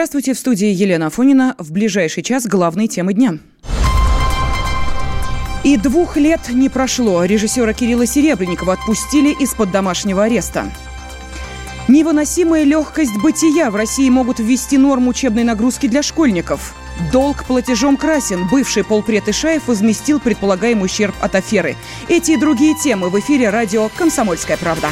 Здравствуйте, в студии Елена Афонина. В ближайший час главные темы дня. И двух лет не прошло. Режиссера Кирилла Серебренникова отпустили из-под домашнего ареста. Невыносимая легкость бытия в России могут ввести норму учебной нагрузки для школьников. Долг платежом красен. Бывший полпред Ишаев возместил предполагаемый ущерб от аферы. Эти и другие темы в эфире радио «Комсомольская правда».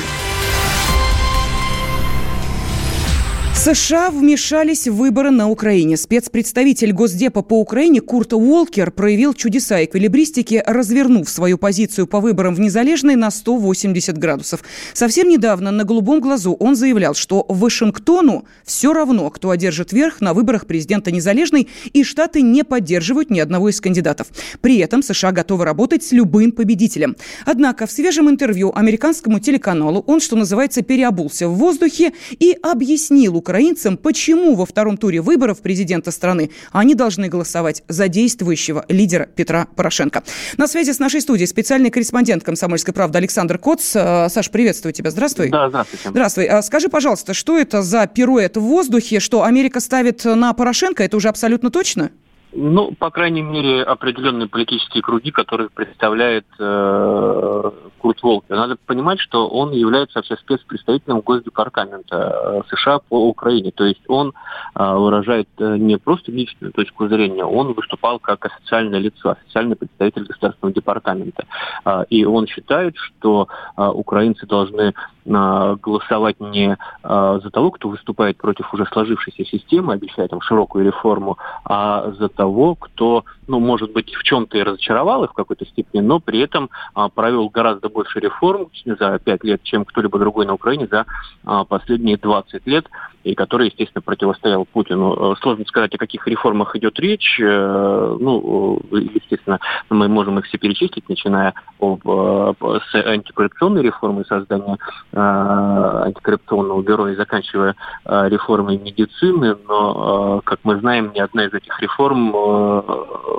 США вмешались в выборы на Украине. Спецпредставитель Госдепа по Украине Курт Уолкер проявил чудеса эквилибристики, развернув свою позицию по выборам в Незалежной на 180 градусов. Совсем недавно на «Голубом глазу» он заявлял, что Вашингтону все равно, кто одержит верх на выборах президента Незалежной, и Штаты не поддерживают ни одного из кандидатов. При этом США готовы работать с любым победителем. Однако в свежем интервью американскому телеканалу он, что называется, переобулся в воздухе и объяснил украинцам, почему во втором туре выборов президента страны они должны голосовать за действующего лидера Петра Порошенко. На связи с нашей студией специальный корреспондент «Комсомольской правды» Александр Коц. Э, Саш, приветствую тебя. Здравствуй. Да, здравствуйте. Здравствуй. А скажи, пожалуйста, что это за пируэт в воздухе, что Америка ставит на Порошенко? Это уже абсолютно точно? Ну, по крайней мере, определенные политические круги, которые представляет э, Курт Волкер. Надо понимать, что он является вообще спецпредставителем Госдепартамента э, США по Украине. То есть он э, выражает э, не просто личную точку зрения, он выступал как официальное лицо, официальный представитель Государственного департамента. Э, и он считает, что э, украинцы должны голосовать не э, за того, кто выступает против уже сложившейся системы, обещая там широкую реформу, а за того, кто, ну, может быть, в чем-то и разочаровал их в какой-то степени, но при этом а, провел гораздо больше реформ за пять лет, чем кто-либо другой на Украине за а, последние 20 лет и который, естественно, противостоял Путину. Э, сложно сказать, о каких реформах идет речь. Э, ну, э, естественно, мы можем их все перечислить, начиная об, с антикоррупционной реформы создания антикоррупционного бюро и заканчивая реформой медицины. Но, как мы знаем, ни одна из этих реформ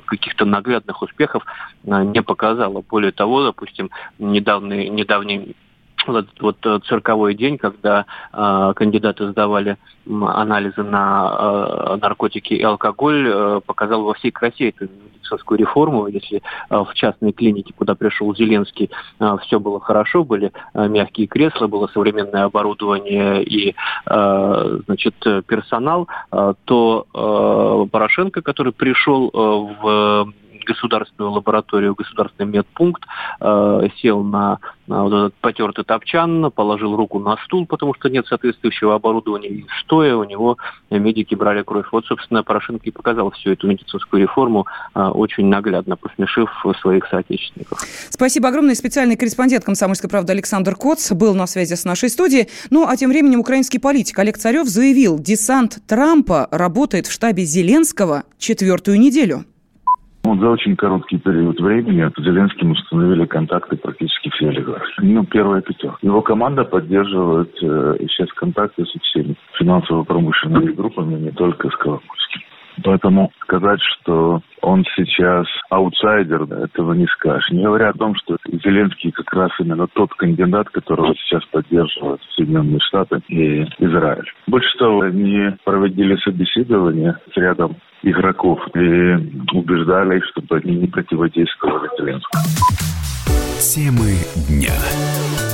каких-то наглядных успехов не показала. Более того, допустим, недавний, недавний вот этот вот э, цирковой день, когда э, кандидаты сдавали анализы на э, наркотики и алкоголь, э, показал во всей красе эту медицинскую реформу. Если э, в частной клинике, куда пришел Зеленский, э, все было хорошо, были э, мягкие кресла, было современное оборудование и э, значит, персонал, э, то э, Порошенко, который пришел э, в государственную лабораторию, государственный медпункт, э, сел на, вот этот потертый топчан, положил руку на стул, потому что нет соответствующего оборудования, и стоя у него медики брали кровь. Вот, собственно, Порошенко и показал всю эту медицинскую реформу э, очень наглядно, посмешив своих соотечественников. Спасибо огромное. Специальный корреспондент «Комсомольской правды» Александр Коц был на связи с нашей студией. Ну, а тем временем украинский политик Олег Царев заявил, десант Трампа работает в штабе Зеленского четвертую неделю. Вот за очень короткий период времени с Зеленским установили контакты практически все олигархи. Ну, первая пятерка. Его команда поддерживает э, сейчас контакты со всеми финансово-промышленными группами, не только с Коломойским. Поэтому сказать, что он сейчас аутсайдер, этого не скажешь. Не говоря о том, что Зеленский как раз именно тот кандидат, которого сейчас поддерживают Соединенные Штаты и Израиль. Больше того, они проводили собеседование с рядом игроков и убеждали их, чтобы они не противодействовали Зеленскому. Темы дня.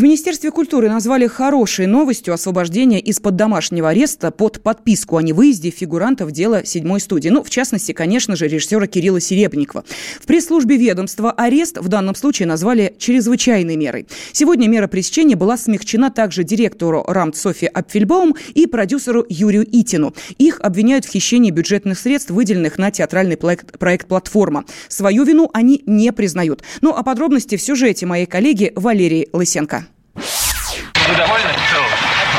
В Министерстве культуры назвали хорошей новостью освобождение из-под домашнего ареста под подписку о невыезде фигурантов дела седьмой студии. Ну, в частности, конечно же, режиссера Кирилла Серебникова. В пресс-службе ведомства арест в данном случае назвали чрезвычайной мерой. Сегодня мера пресечения была смягчена также директору РАМТ Софи Апфельбаум и продюсеру Юрию Итину. Их обвиняют в хищении бюджетных средств, выделенных на театральный проект, проект «Платформа». Свою вину они не признают. Ну, а подробности в сюжете моей коллеги Валерии Лысенко. Вы довольны?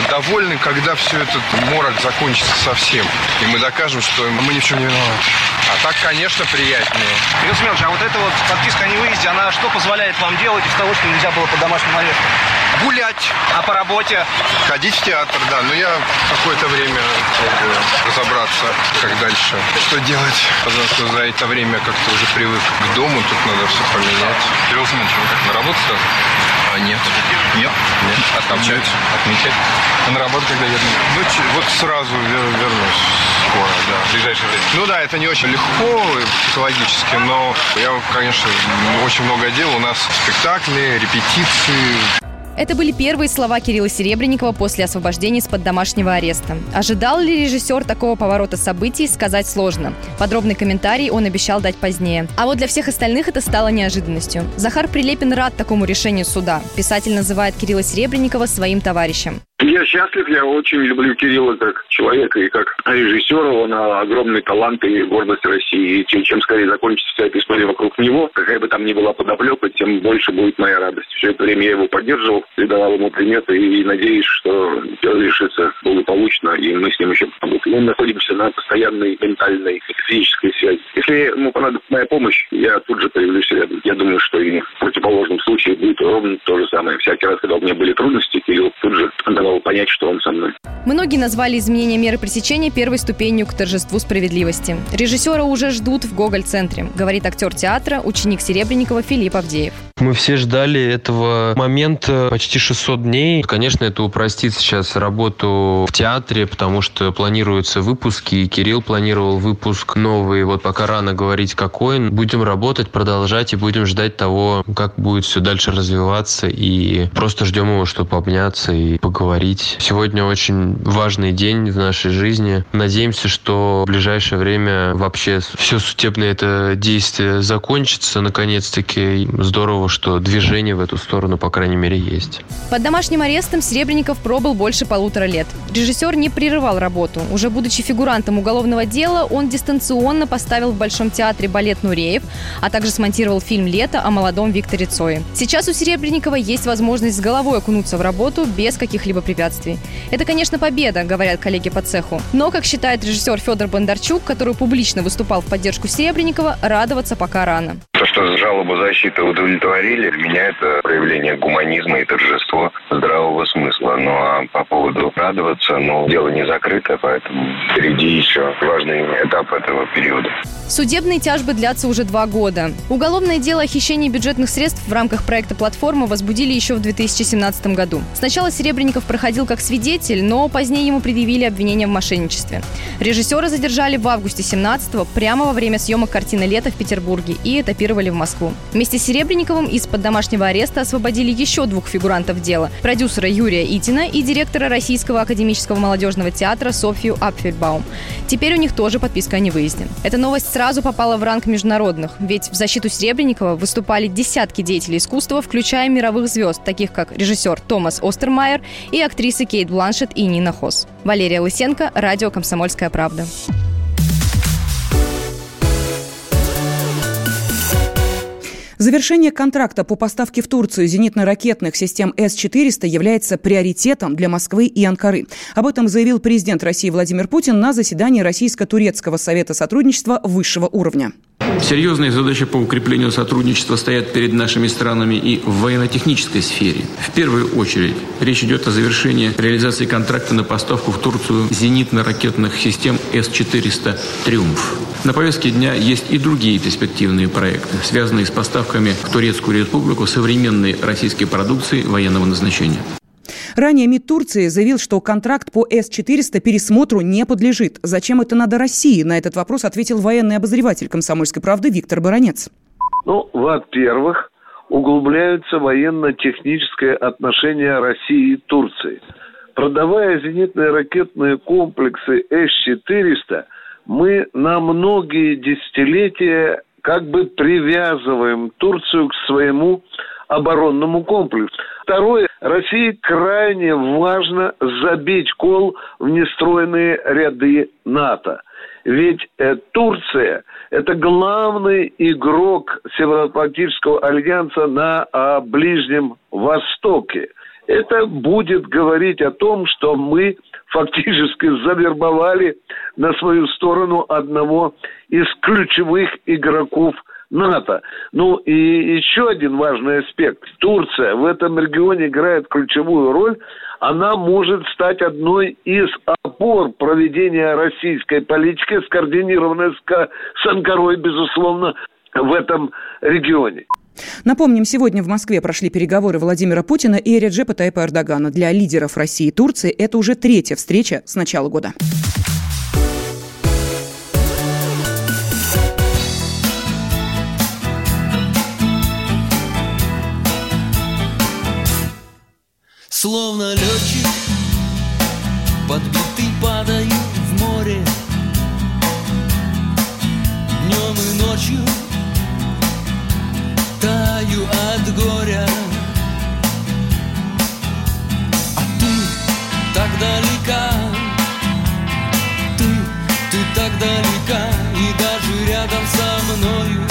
Довольны, когда все этот морок закончится совсем. И мы докажем, что мы ни в чем не виноваты. А так, конечно, приятнее. Кирилл Семенович, а вот эта вот подписка о невыезде, она что позволяет вам делать из того, что нельзя было по домашнему аресту? Гулять. А по работе? Ходить в театр, да. Но я какое-то время пробую разобраться, как дальше. Что делать? Потому что за это время как-то уже привык к дому, тут надо все поменять. Кирилл Семенович, вы как, на работу сразу? А, нет. Нет? Нет. Отмечать. Отмечать. А на работу когда еду? Ну, вот сразу вернусь скоро, да, в ближайшее время. Ну да, это не очень легко психологически, но я, конечно, очень много дел. У нас спектакли, репетиции. Это были первые слова Кирилла Серебренникова после освобождения из-под домашнего ареста. Ожидал ли режиссер такого поворота событий, сказать сложно. Подробный комментарий он обещал дать позднее. А вот для всех остальных это стало неожиданностью. Захар Прилепин рад такому решению суда. Писатель называет Кирилла Серебренникова своим товарищем. Я счастлив, я очень люблю Кирилла как человека и как режиссера. Он огромный талант и гордость России. И чем, чем скорее закончится вся эта история вокруг него, какая бы там ни была подоплека, тем больше будет моя радость. Все это время я его поддерживал, передавал ему приметы и надеюсь, что все решится благополучно, и мы с ним еще поработаем. Мы находимся на постоянной ментальной и физической связи. Если ему понадобится моя помощь, я тут же появлюсь рядом. Я думаю, что и в противоположном случае будет ровно то же самое. Всякий раз, когда у меня были трудности, Кирилл тут же давал дал понять, что он со мной. Многие назвали изменение меры пресечения первой ступенью к торжеству справедливости. Режиссера уже ждут в Гоголь-центре, говорит актер театра, ученик Серебренникова Филипп Авдеев. Мы все ждали этого момента почти 600 дней. Конечно, это упростит сейчас работу в театре, потому что планируются выпуски. Кирилл планировал выпуск новый. Вот пока рано говорить, какой. Будем работать, продолжать и будем ждать того, как будет все дальше развиваться. И просто ждем его, чтобы обняться и поговорить. Сегодня очень важный день в нашей жизни. Надеемся, что в ближайшее время вообще все судебное это действие закончится. Наконец-таки здорово, что движение в эту сторону, по крайней мере, есть. Под домашним арестом Серебренников пробыл больше полутора лет. Режиссер не прерывал работу. Уже будучи фигурантом уголовного дела, он дистанционно поставил в Большом театре балет «Нуреев», а также смонтировал фильм «Лето» о молодом Викторе Цое. Сейчас у Серебренникова есть возможность с головой окунуться в работу без каких-либо препятствий. Это, конечно, победа, говорят коллеги по цеху. Но, как считает режиссер Федор Бондарчук, который публично выступал в поддержку Серебренникова, радоваться пока рано. То, что жалобу защиты удовлетворили, для меня это проявление гуманизма и торжество здравого смысла. Ну а по поводу радоваться, ну, дело не закрыто, поэтому впереди еще важный этап этого периода. Судебные тяжбы длятся уже два года. Уголовное дело о хищении бюджетных средств в рамках проекта «Платформа» возбудили еще в 2017 году. Сначала Серебренников проходил как свидетель, но позднее ему предъявили обвинение в мошенничестве. Режиссера задержали в августе 17 прямо во время съемок картины «Лето» в Петербурге и этапировали эвакуировали в Москву. Вместе с Серебренниковым из-под домашнего ареста освободили еще двух фигурантов дела – продюсера Юрия Итина и директора Российского академического молодежного театра Софью Апфельбаум. Теперь у них тоже подписка о невыезде. Эта новость сразу попала в ранг международных, ведь в защиту Серебренникова выступали десятки деятелей искусства, включая мировых звезд, таких как режиссер Томас Остермайер и актрисы Кейт Бланшет и Нина Хос. Валерия Лысенко, радио «Комсомольская правда». Завершение контракта по поставке в Турцию зенитно-ракетных систем С-400 является приоритетом для Москвы и Анкары. Об этом заявил президент России Владимир Путин на заседании Российско-турецкого совета сотрудничества высшего уровня. Серьезные задачи по укреплению сотрудничества стоят перед нашими странами и в военно-технической сфере. В первую очередь речь идет о завершении реализации контракта на поставку в Турцию зенитно-ракетных систем С-400 «Триумф». На повестке дня есть и другие перспективные проекты, связанные с поставками в Турецкую республику современной российской продукции военного назначения. Ранее МИД Турции заявил, что контракт по С-400 пересмотру не подлежит. Зачем это надо России? На этот вопрос ответил военный обозреватель «Комсомольской правды» Виктор Баранец. Ну, во-первых, углубляются военно-техническое отношение России и Турции. Продавая зенитные ракетные комплексы С-400, мы на многие десятилетия как бы привязываем Турцию к своему оборонному комплексу. Второе. России крайне важно забить кол в нестроенные ряды НАТО. Ведь э, Турция – это главный игрок Североатлантического альянса на э, Ближнем Востоке. Это будет говорить о том, что мы фактически завербовали на свою сторону одного из ключевых игроков НАТО. Ну и еще один важный аспект. Турция в этом регионе играет ключевую роль. Она может стать одной из опор проведения российской политики, скоординированной с Анкарой, безусловно, в этом регионе. Напомним, сегодня в Москве прошли переговоры Владимира Путина и Реджепа Тайпа Эрдогана. Для лидеров России и Турции это уже третья встреча с начала года. Словно летчик, подбитый падаю в море. Днем и ночью таю от горя. А ты так далека Ты, ты так далека И даже рядом со мною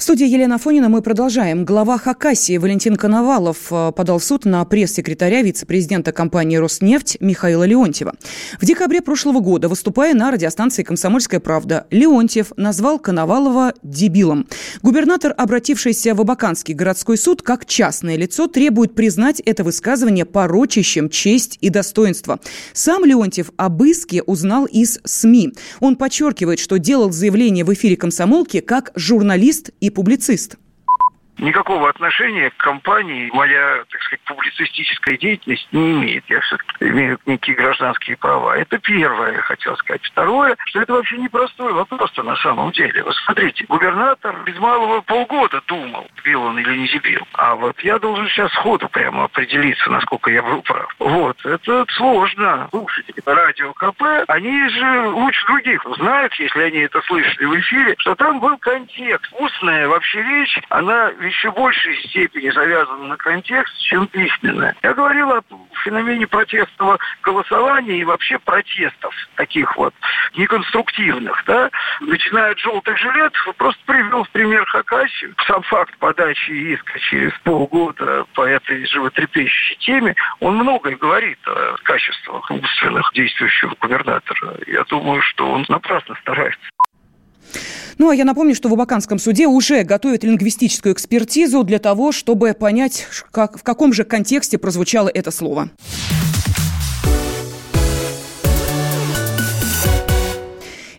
В студии Елена Фонина мы продолжаем. Глава Хакасии Валентин Коновалов э, подал в суд на пресс-секретаря вице-президента компании «Роснефть» Михаила Леонтьева. В декабре прошлого года, выступая на радиостанции «Комсомольская правда», Леонтьев назвал Коновалова дебилом. Губернатор, обратившийся в Абаканский городской суд как частное лицо, требует признать это высказывание порочащим честь и достоинство. Сам Леонтьев об иске узнал из СМИ. Он подчеркивает, что делал заявление в эфире «Комсомолки» как журналист и публицист. Никакого отношения к компании моя, так сказать, публицистическая деятельность не имеет. Я все-таки имею некие гражданские права. Это первое, я хотел сказать. Второе, что это вообще непростой вопрос на самом деле. Вот смотрите, губернатор без малого полгода думал, бил он или не дебил. А вот я должен сейчас сходу прямо определиться, насколько я был прав. Вот, это сложно. Слушатели радио КП, они же лучше других знают, если они это слышали в эфире, что там был контекст. Устная вообще речь, она еще большей степени завязана на контекст, чем письменная. Я говорил о феномене протестного голосования и вообще протестов таких вот неконструктивных, да, начиная от желтых жилетов, просто привел в пример Хакасию. Сам факт подачи иска через полгода по этой животрепещущей теме, он многое говорит о качествах умственных действующего губернатора. Я думаю, что он напрасно старается. Ну, а я напомню, что в Абаканском суде уже готовят лингвистическую экспертизу для того, чтобы понять, как, в каком же контексте прозвучало это слово.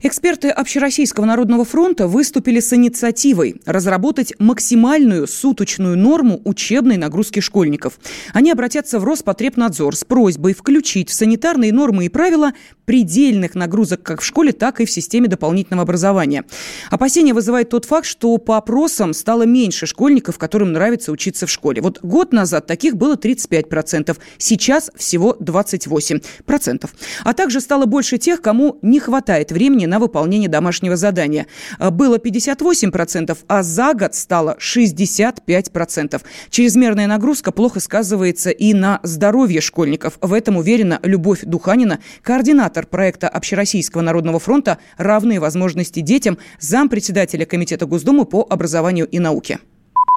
Эксперты Общероссийского народного фронта выступили с инициативой разработать максимальную суточную норму учебной нагрузки школьников. Они обратятся в Роспотребнадзор с просьбой включить в санитарные нормы и правила предельных нагрузок как в школе, так и в системе дополнительного образования. Опасения вызывает тот факт, что по опросам стало меньше школьников, которым нравится учиться в школе. Вот год назад таких было 35%, сейчас всего 28%. А также стало больше тех, кому не хватает времени на выполнение домашнего задания. А, было 58%, а за год стало 65%. Чрезмерная нагрузка плохо сказывается и на здоровье школьников. В этом уверена Любовь Духанина, координатор проекта Общероссийского народного фронта «Равные возможности детям», зампредседателя Комитета Госдумы по образованию и науке.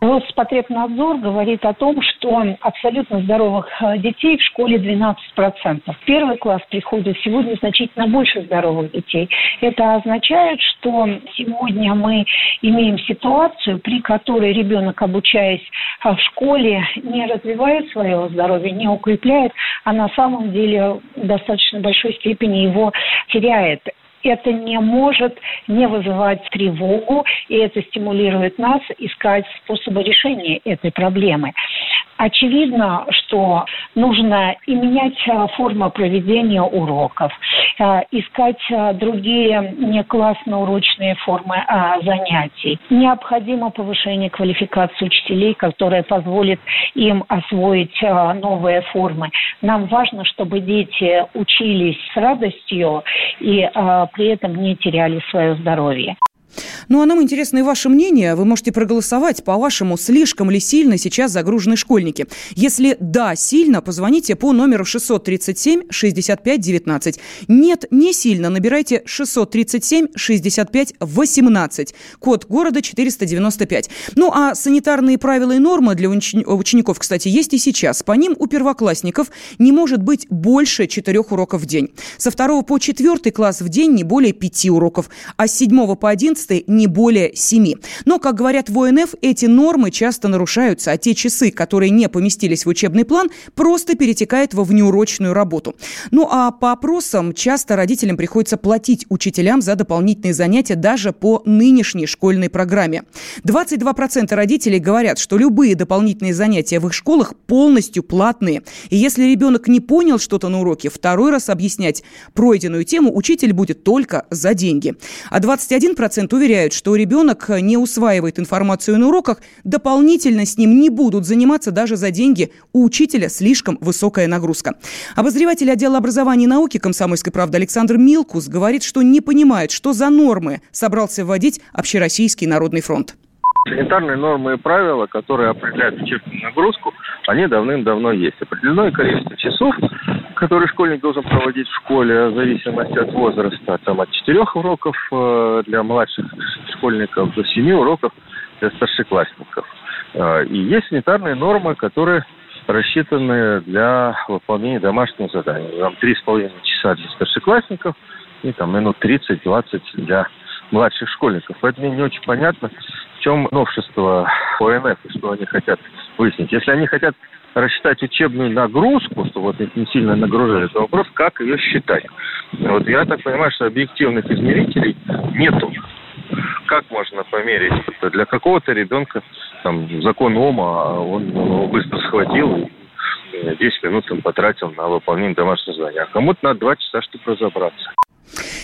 Роспотребнадзор говорит о том, что абсолютно здоровых э, детей в школе 12%. В первый класс приходит сегодня значительно больше здоровых детей. Это означает, что сегодня мы имеем ситуацию, при которой ребенок, обучаясь э, в школе, не развивает свое здоровье, не укрепляет, а на самом деле в достаточно большой степени его теряет это не может не вызывать тревогу, и это стимулирует нас искать способы решения этой проблемы. Очевидно, что нужно и менять а, форму проведения уроков, а, искать а, другие не классно-урочные формы занятий. Необходимо повышение квалификации учителей, которое позволит им освоить новые формы. Нам важно, чтобы дети учились с радостью и при этом не теряли свое здоровье. Ну, а нам интересно и ваше мнение. Вы можете проголосовать. По-вашему, слишком ли сильно сейчас загружены школьники? Если да, сильно, позвоните по номеру 637-65-19. Нет, не сильно. Набирайте 637-65-18. Код города 495. Ну, а санитарные правила и нормы для учеников, кстати, есть и сейчас. По ним у первоклассников не может быть больше четырех уроков в день. Со второго по четвертый класс в день не более пяти уроков, а с седьмого по одиннадцатый не более семи. Но, как говорят в ОНФ, эти нормы часто нарушаются, а те часы, которые не поместились в учебный план, просто перетекают во внеурочную работу. Ну а по опросам часто родителям приходится платить учителям за дополнительные занятия даже по нынешней школьной программе. 22% родителей говорят, что любые дополнительные занятия в их школах полностью платные. И если ребенок не понял что-то на уроке, второй раз объяснять пройденную тему учитель будет только за деньги. А 21% уверяют, что ребенок не усваивает информацию на уроках, дополнительно с ним не будут заниматься даже за деньги. У учителя слишком высокая нагрузка. Обозреватель отдела образования и науки «Комсомольской правды» Александр Милкус говорит, что не понимает, что за нормы собрался вводить Общероссийский народный фронт. Санитарные нормы и правила, которые определяют учебную нагрузку, они давным-давно есть. Определенное количество часов, которые школьник должен проводить в школе, в зависимости от возраста, там от 4 уроков э, для младших школьников до 7 уроков для старшеклассников. Э, и есть санитарные нормы, которые рассчитаны для выполнения домашних заданий. Там 3,5 часа для старшеклассников и там минут 30-20 для младших школьников. Поэтому не очень понятно, чем новшество ОНФ и что они хотят выяснить. Если они хотят рассчитать учебную нагрузку, что вот не сильно нагружали, то вопрос, как ее считать. Вот я так понимаю, что объективных измерителей нету. Как можно померить? Для какого-то ребенка там закон Ома, он его быстро схватил 10 минут он потратил на выполнение домашнего задания. А кому-то надо 2 часа, чтобы разобраться.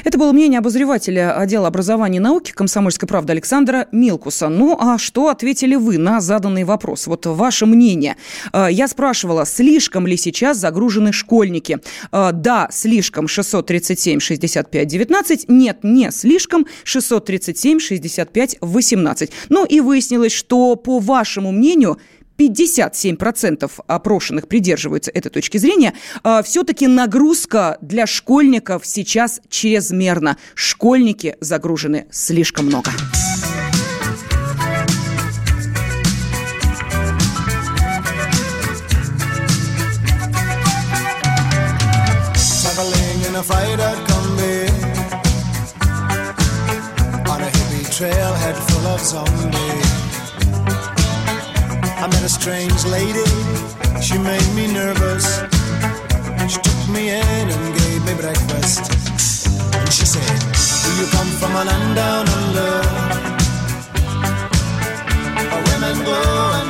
Это было мнение обозревателя отдела образования и науки «Комсомольской правды» Александра Милкуса. Ну, а что ответили вы на заданный вопрос? Вот ваше мнение. А, я спрашивала, слишком ли сейчас загружены школьники? А, да, слишком, 637 65 19. Нет, не слишком, 637 65 18. Ну и выяснилось, что, по вашему мнению, 57% опрошенных придерживаются этой точки зрения, а, все-таки нагрузка для школьников сейчас чрезмерна. Школьники загружены слишком много. trailhead full of zombies met a strange lady, she made me nervous. She took me in and gave me breakfast. And she said, Do you come from a land down under? Where women go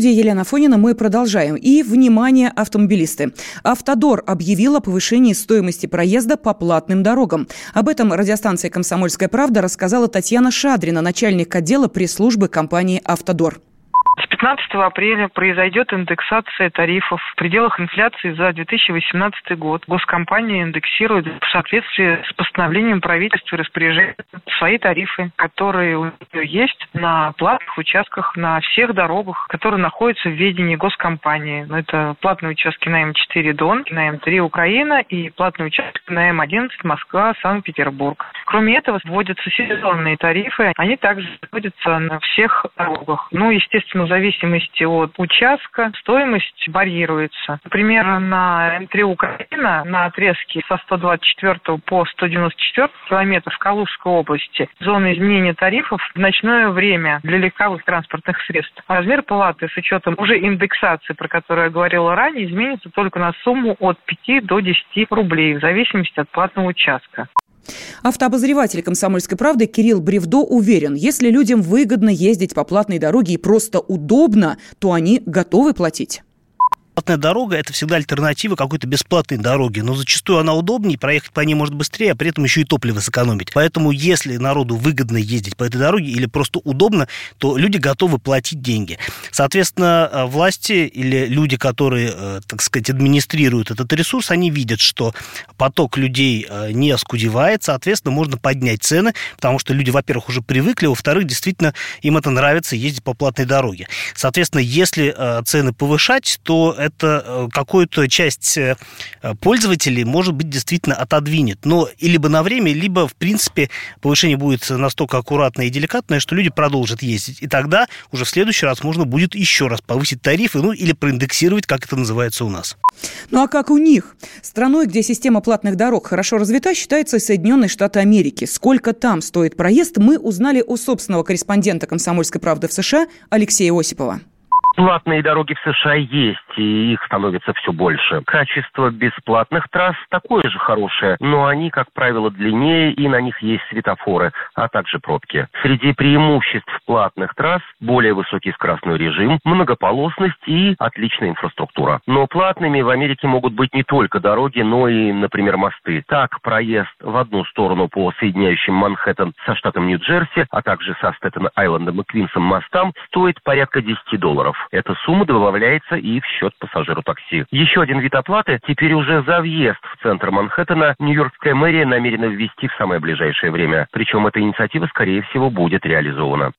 Студии Елена Фонина мы продолжаем. И, внимание, автомобилисты. Автодор объявил о повышении стоимости проезда по платным дорогам. Об этом радиостанция «Комсомольская правда» рассказала Татьяна Шадрина, начальник отдела пресс-службы компании «Автодор». С 15 апреля произойдет индексация тарифов в пределах инфляции за 2018 год. Госкомпания индексирует в соответствии с постановлением правительства и распоряжением свои тарифы, которые у нее есть на платных участках, на всех дорогах, которые находятся в ведении госкомпании. Ну, Это платные участки на М4 Дон, на М3 Украина и платные участки на М11 Москва, Санкт-Петербург. Кроме этого, вводятся сезонные тарифы. Они также вводятся на всех дорогах. Ну, естественно, в зависимости от участка стоимость варьируется. Например, на М3 Украина на отрезке со 124 по 194 километров Калужской области зона изменения тарифов в ночное время для легковых транспортных средств. Размер платы с учетом уже индексации, про которую я говорила ранее, изменится только на сумму от 5 до 10 рублей в зависимости от платного участка. Автообозреватель «Комсомольской правды» Кирилл Бревдо уверен, если людям выгодно ездить по платной дороге и просто удобно, то они готовы платить. Платная дорога – это всегда альтернатива какой-то бесплатной дороге, но зачастую она удобнее, проехать по ней может быстрее, а при этом еще и топливо сэкономить. Поэтому если народу выгодно ездить по этой дороге или просто удобно, то люди готовы платить деньги. Соответственно, э, власти или люди, которые, э, так сказать, администрируют этот ресурс, они видят, что поток людей э, не оскудевает, соответственно, можно поднять цены, потому что люди, во-первых, уже привыкли, во-вторых, действительно, им это нравится ездить по платной дороге. Соответственно, если цены повышать, то это э, какую-то часть э, пользователей, может быть, действительно отодвинет. Но либо на время, либо, в принципе, повышение будет настолько аккуратное и деликатное, что люди продолжат ездить. И тогда уже в следующий раз можно будет еще раз повысить тарифы, ну, или проиндексировать, как это называется у нас. Ну а как у них? Страной, где система платных дорог хорошо развита, считается Соединенные Штаты Америки. Сколько там стоит проезд, мы узнали у собственного корреспондента «Комсомольской правды» в США Алексея Осипова. Платные дороги в США есть, и их становится все больше. Качество бесплатных трасс такое же хорошее, но они, как правило, длиннее, и на них есть светофоры, а также пробки. Среди преимуществ платных трасс более высокий скоростной режим, многополосность и отличная инфраструктура. Но платными в Америке могут быть не только дороги, но и, например, мосты. Так, проезд в одну сторону по соединяющим Манхэттен со штатом Нью-Джерси, а также со Стэттен-Айлендом и Квинсом мостам стоит порядка 10 долларов. Эта сумма добавляется и в счет пассажиру такси. Еще один вид оплаты теперь уже за въезд в центр Манхэттена Нью-Йоркская мэрия намерена ввести в самое ближайшее время. Причем эта инициатива, скорее всего, будет реализована.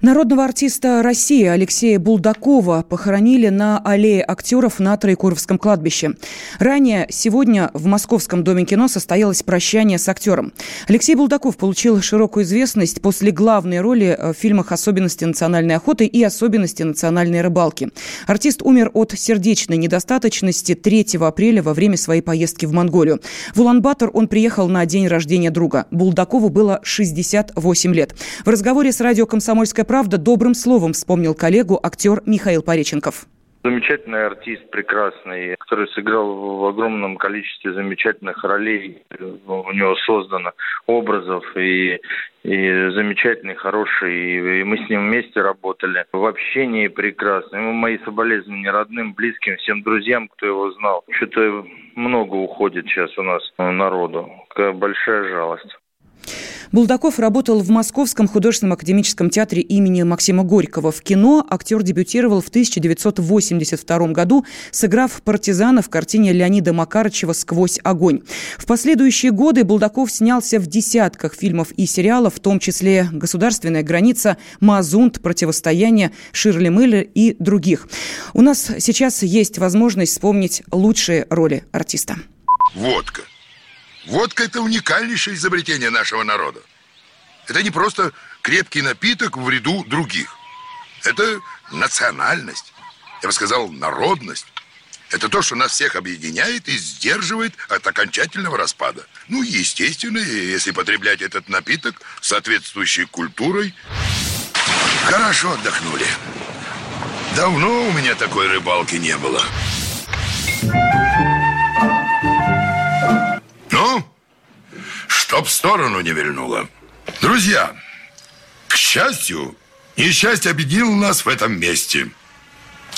Народного артиста России Алексея Булдакова похоронили на аллее актеров на Троекуровском кладбище. Ранее сегодня в Московском доме кино состоялось прощание с актером. Алексей Булдаков получил широкую известность после главной роли в фильмах «Особенности национальной охоты» и «Особенности национальной рыбалки». Артист умер от сердечной недостаточности 3 апреля во время своей поездки в Монголию. В Улан-Батор он приехал на день рождения друга. Булдакову было 68 лет. В разговоре с радио «Комсомольская правда» добрым словом вспомнил коллегу актер Михаил Пореченков. Замечательный артист, прекрасный, который сыграл в огромном количестве замечательных ролей. У него создано образов и, и замечательный, хороший. И мы с ним вместе работали. В общении прекрасный. Ему мои соболезнования родным, близким, всем друзьям, кто его знал. Что-то много уходит сейчас у нас народу. Большая жалость. Булдаков работал в Московском художественном академическом театре имени Максима Горького. В кино актер дебютировал в 1982 году, сыграв партизана в картине Леонида Макарычева «Сквозь огонь». В последующие годы Булдаков снялся в десятках фильмов и сериалов, в том числе «Государственная граница», «Мазунт», «Противостояние», «Ширли Миллер» и других. У нас сейчас есть возможность вспомнить лучшие роли артиста. Водка. Водка – это уникальнейшее изобретение нашего народа. Это не просто крепкий напиток в ряду других. Это национальность. Я бы сказал, народность. Это то, что нас всех объединяет и сдерживает от окончательного распада. Ну, естественно, если потреблять этот напиток соответствующей культурой. Хорошо отдохнули. Давно у меня такой рыбалки не было. Ну, чтоб в сторону не вильнуло. Друзья, к счастью, несчастье объединило нас в этом месте.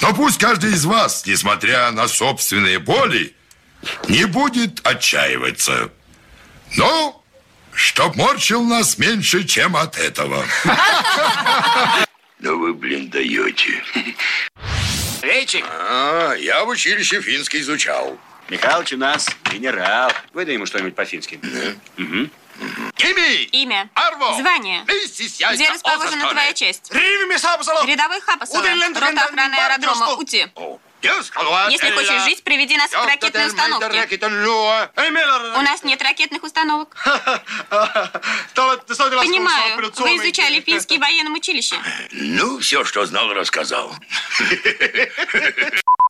Но пусть каждый из вас, несмотря на собственные боли, не будет отчаиваться. Но чтоб морчил нас меньше, чем от этого. Да вы, блин, даете. Речик! А, я в училище финский изучал. Михалыч у нас генерал. Выдай ему что-нибудь по-фински. Угу. Имя! Имя. Арво! Звание. Где расположена твоя Сапсало! Рядовой Хапасова. Рота охраны аэродрома. Ути. Если хочешь жить, приведи нас к ракетной установке. У нас нет ракетных установок. Понимаю, вы изучали финский в военном училище. Ну, все, что знал, рассказал.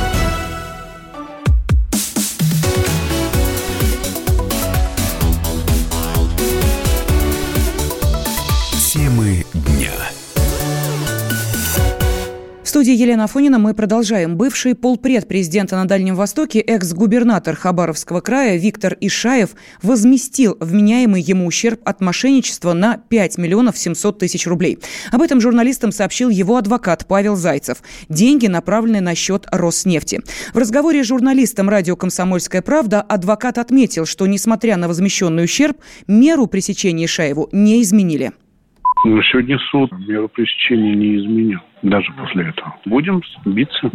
Елена Афонина мы продолжаем. Бывший полпред президента на Дальнем Востоке, экс-губернатор Хабаровского края Виктор Ишаев возместил вменяемый ему ущерб от мошенничества на 5 миллионов 700 тысяч рублей. Об этом журналистам сообщил его адвокат Павел Зайцев. Деньги направлены на счет Роснефти. В разговоре с журналистом радио «Комсомольская правда» адвокат отметил, что, несмотря на возмещенный ущерб, меру пресечения Ишаеву не изменили. Но сегодня суд меру пресечения не изменил, даже после этого. Будем биться.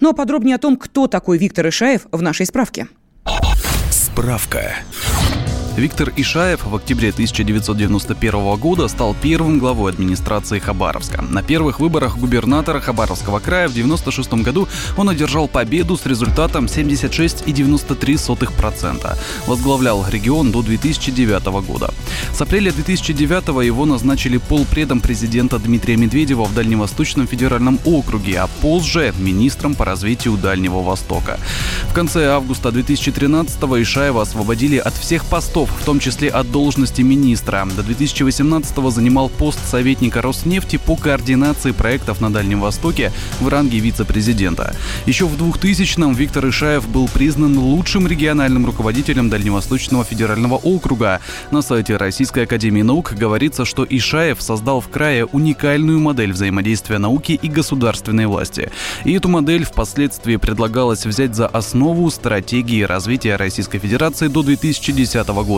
Ну а подробнее о том, кто такой Виктор Ишаев в нашей справке. Справка. Виктор Ишаев в октябре 1991 года стал первым главой администрации Хабаровска. На первых выборах губернатора Хабаровского края в 1996 году он одержал победу с результатом 76,93%. Возглавлял регион до 2009 года. С апреля 2009 его назначили полпредом президента Дмитрия Медведева в Дальневосточном федеральном округе, а позже министром по развитию Дальнего Востока. В конце августа 2013-го Ишаева освободили от всех постов, в том числе от должности министра. До 2018-го занимал пост советника Роснефти по координации проектов на Дальнем Востоке в ранге вице-президента. Еще в 2000-м Виктор Ишаев был признан лучшим региональным руководителем Дальневосточного федерального округа. На сайте Российской Академии Наук говорится, что Ишаев создал в крае уникальную модель взаимодействия науки и государственной власти. И эту модель впоследствии предлагалось взять за основу стратегии развития Российской Федерации до 2010 года.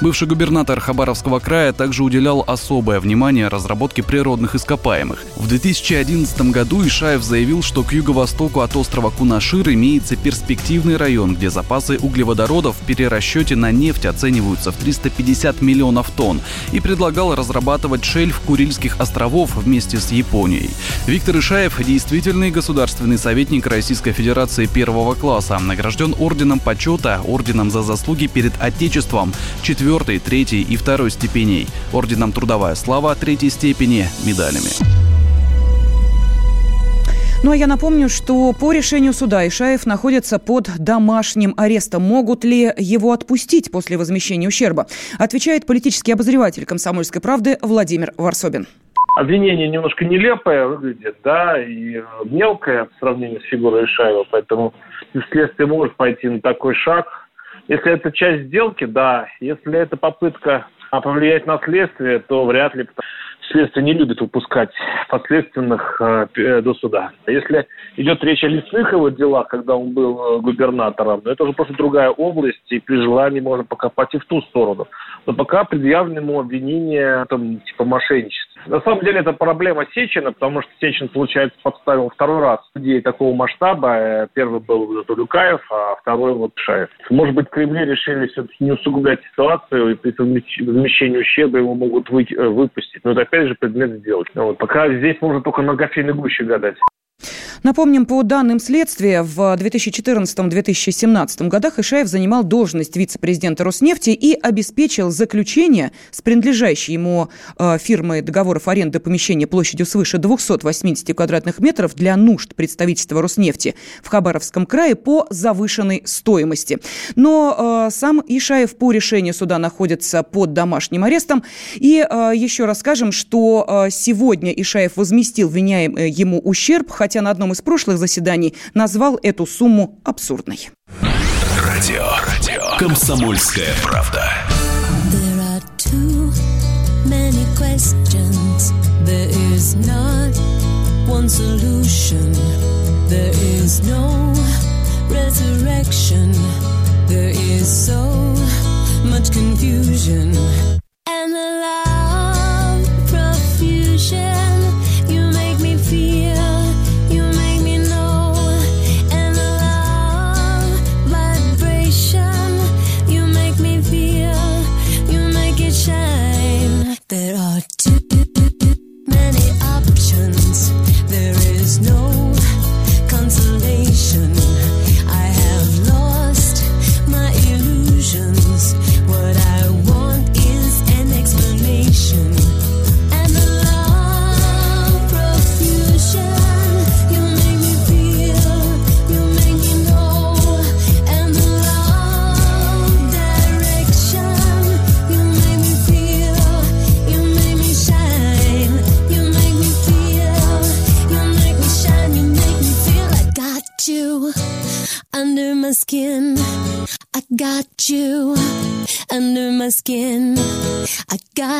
Бывший губернатор Хабаровского края также уделял особое внимание разработке природных ископаемых. В 2011 году Ишаев заявил, что к юго-востоку от острова Кунашир имеется перспективный район, где запасы углеводородов в перерасчете на нефть оцениваются в 350 миллионов тонн, и предлагал разрабатывать шельф Курильских островов вместе с Японией. Виктор Ишаев – действительный государственный советник Российской Федерации первого класса, награжден орденом почета, орденом за заслуги перед Отечеством, четвертой, третьей и второй степеней, орденом Трудовая слава третьей степени, медалями. Ну а я напомню, что по решению суда Ишаев находится под домашним арестом. Могут ли его отпустить после возмещения ущерба? Отвечает политический обозреватель «Комсомольской правды» Владимир Варсобин. Обвинение немножко нелепое выглядит, да, и мелкое в сравнении с фигурой Ишаева, поэтому следствие может пойти на такой шаг. Если это часть сделки, да. Если это попытка повлиять на следствие, то вряд ли следствие не любит выпускать подследственных э, до суда. Если идет речь о лесных его делах, когда он был э, губернатором, но это уже просто другая область, и при желании можно покопать и в ту сторону. Но пока предъявлено ему обвинение там, типа мошенничества. На самом деле это проблема Сечина, потому что Сечин, получается, подставил второй раз людей такого масштаба. Э, первый был Тулюкаев, а второй вот Шаев. Может быть, в Кремле решили все-таки не усугублять ситуацию, и при возмещении ущерба его могут вы, э, выпустить. Но это опять же предмет сделки. Вот. Пока здесь можно только на кофейной гуще гадать. Напомним, по данным следствия, в 2014-2017 годах Ишаев занимал должность вице-президента Роснефти и обеспечил заключение с принадлежащей ему э, фирмой договоров аренды помещения площадью свыше 280 квадратных метров для нужд представительства Роснефти в Хабаровском крае по завышенной стоимости. Но э, сам Ишаев по решению суда находится под домашним арестом. И э, еще расскажем, что сегодня Ишаев возместил виняем ему ущерб, хотя на одном из прошлых заседаний назвал эту сумму абсурдной. Радио. Радио. Комсомольская правда. There is not one solution. There is no resurrection. There is so much confusion. And the love profusion. Many options. There is no consolation.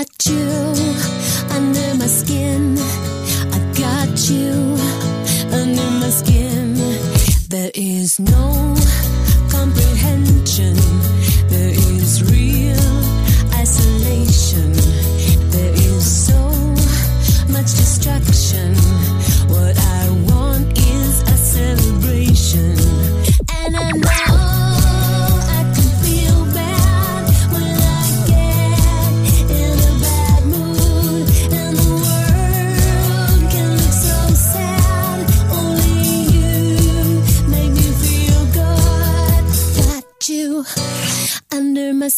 Got you under my skin. I got you under my skin. There is no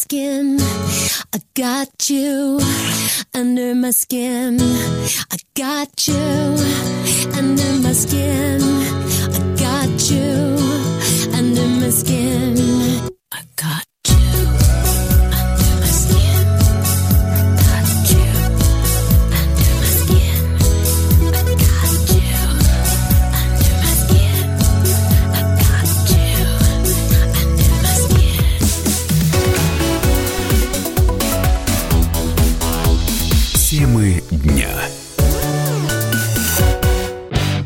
skin. I got you under my skin. I got you under my skin. I got you under my skin.